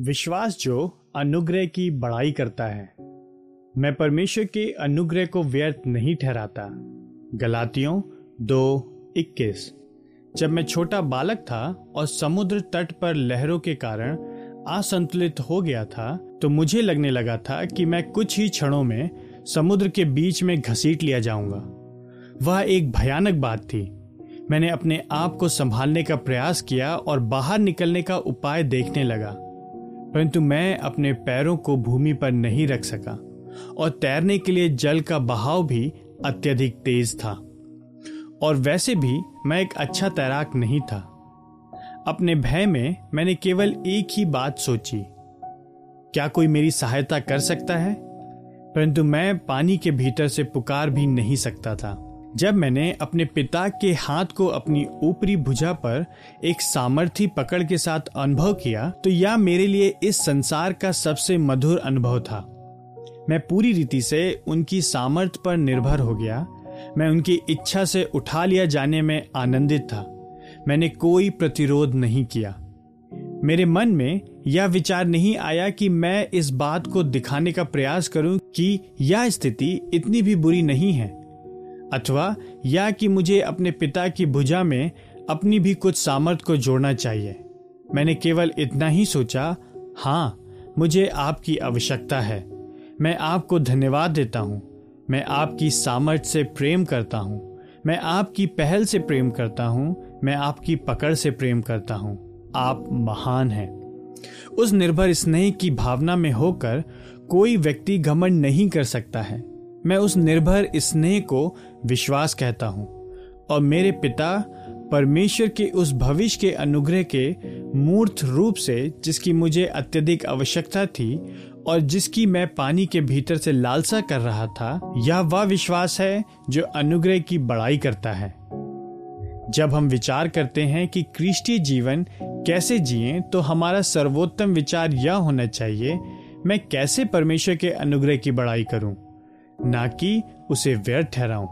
विश्वास जो अनुग्रह की बड़ाई करता है। मैं परमेश्वर के अनुग्रह को व्यर्थ नहीं ठहराता। गलातियों दो, इक्कीस। जब मैं छोटा बालक था और समुद्र तट पर लहरों के कारण असंतुलित हो गया था तो मुझे लगने लगा था कि मैं कुछ ही क्षणों में समुद्र के बीच में घसीट लिया जाऊँगा। वह एक भयानक बात थी। मैंने अपने आप को संभालने का प्रयास किया और बाहर निकलने का उपाय देखने लगा। परंतु मैं अपने पैरों को भूमि पर नहीं रख सका, और तैरने के लिए जल का बहाव भी अत्यधिक तेज था। और वैसे भी मैं एक अच्छा तैराक नहीं था। अपने भय में मैंने केवल एक ही बात सोची, क्या कोई मेरी सहायता कर सकता है? परंतु मैं पानी के भीतर से पुकार भी नहीं सकता था। जब मैंने अपने पिता के हाथ को अपनी ऊपरी भुजा पर एक सामर्थी पकड़ के साथ अनुभव किया तो यह मेरे लिए इस संसार का सबसे मधुर अनुभव था। मैं पूरी रीति से उनकी सामर्थ्य पर निर्भर हो गया। मैं उनकी इच्छा से उठा लिया जाने में आनंदित था। मैंने कोई प्रतिरोध नहीं किया। मेरे मन में यह विचार नहीं आया कि मैं इस बात को दिखाने का प्रयास करूँ कि यह स्थिति इतनी भी बुरी नहीं है। अथवा या कि मुझे अपने पिता की भुजा में अपनी भी कुछ सामर्थ्य को जोड़ना चाहिए। मैंने केवल इतना ही सोचा हाँ मुझे आपकी आवश्यकता है। मैं आपको धन्यवाद देता हूँ। मैं आपकी सामर्थ्य से प्रेम करता हूँ। मैं आपकी पहल से प्रेम करता हूँ। मैं आपकी पकड़ से प्रेम करता हूँ। आप महान हैं। उस निर्भर स्नेह की भावना में होकर कोई व्यक्ति घमंड नहीं कर सकता है। मैं उस निर्भर स्नेह को विश्वास कहता हूँ, और मेरे पिता परमेश्वर के उस भविष्य के अनुग्रह के मूर्त रूप से जिसकी मुझे अत्यधिक आवश्यकता थी और जिसकी मैं पानी के भीतर से लालसा कर रहा था, यह वह विश्वास है जो अनुग्रह की बड़ाई करता है। जब हम विचार करते हैं कि क्रिस्टीय जीवन कैसे जिए तो हमारा सर्वोत्तम विचार यह होना चाहिए, मैं कैसे परमेश्वर के अनुग्रह की बड़ाई करूँ? ना कि उसे व्यर्थ ठहराऊं।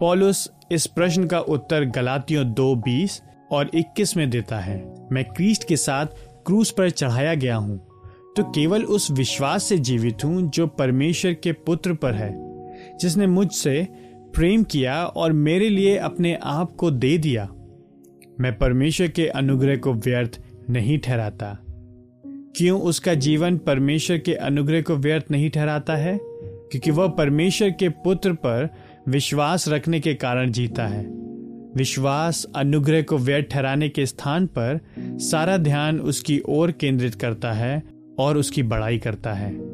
पॉलुस इस प्रश्न का उत्तर गलातियों दो बीस और इक्कीस में देता है, मैं क्रीस्ट के साथ क्रूस पर चढ़ाया गया हूँ तो केवल उस विश्वास से जीवित हूँ जो परमेश्वर के पुत्र पर है, जिसने मुझसे प्रेम किया और मेरे लिए अपने आप को दे दिया। मैं परमेश्वर के अनुग्रह को व्यर्थ नहीं ठहराता। क्यों उसका जीवन परमेश्वर के अनुग्रह को व्यर्थ नहीं ठहराता है? क्योंकि वह परमेश्वर के पुत्र पर विश्वास रखने के कारण जीता है। विश्वास अनुग्रह को व्यर्थ ठहराने के स्थान पर सारा ध्यान उसकी ओर केंद्रित करता है और उसकी बड़ाई करता है।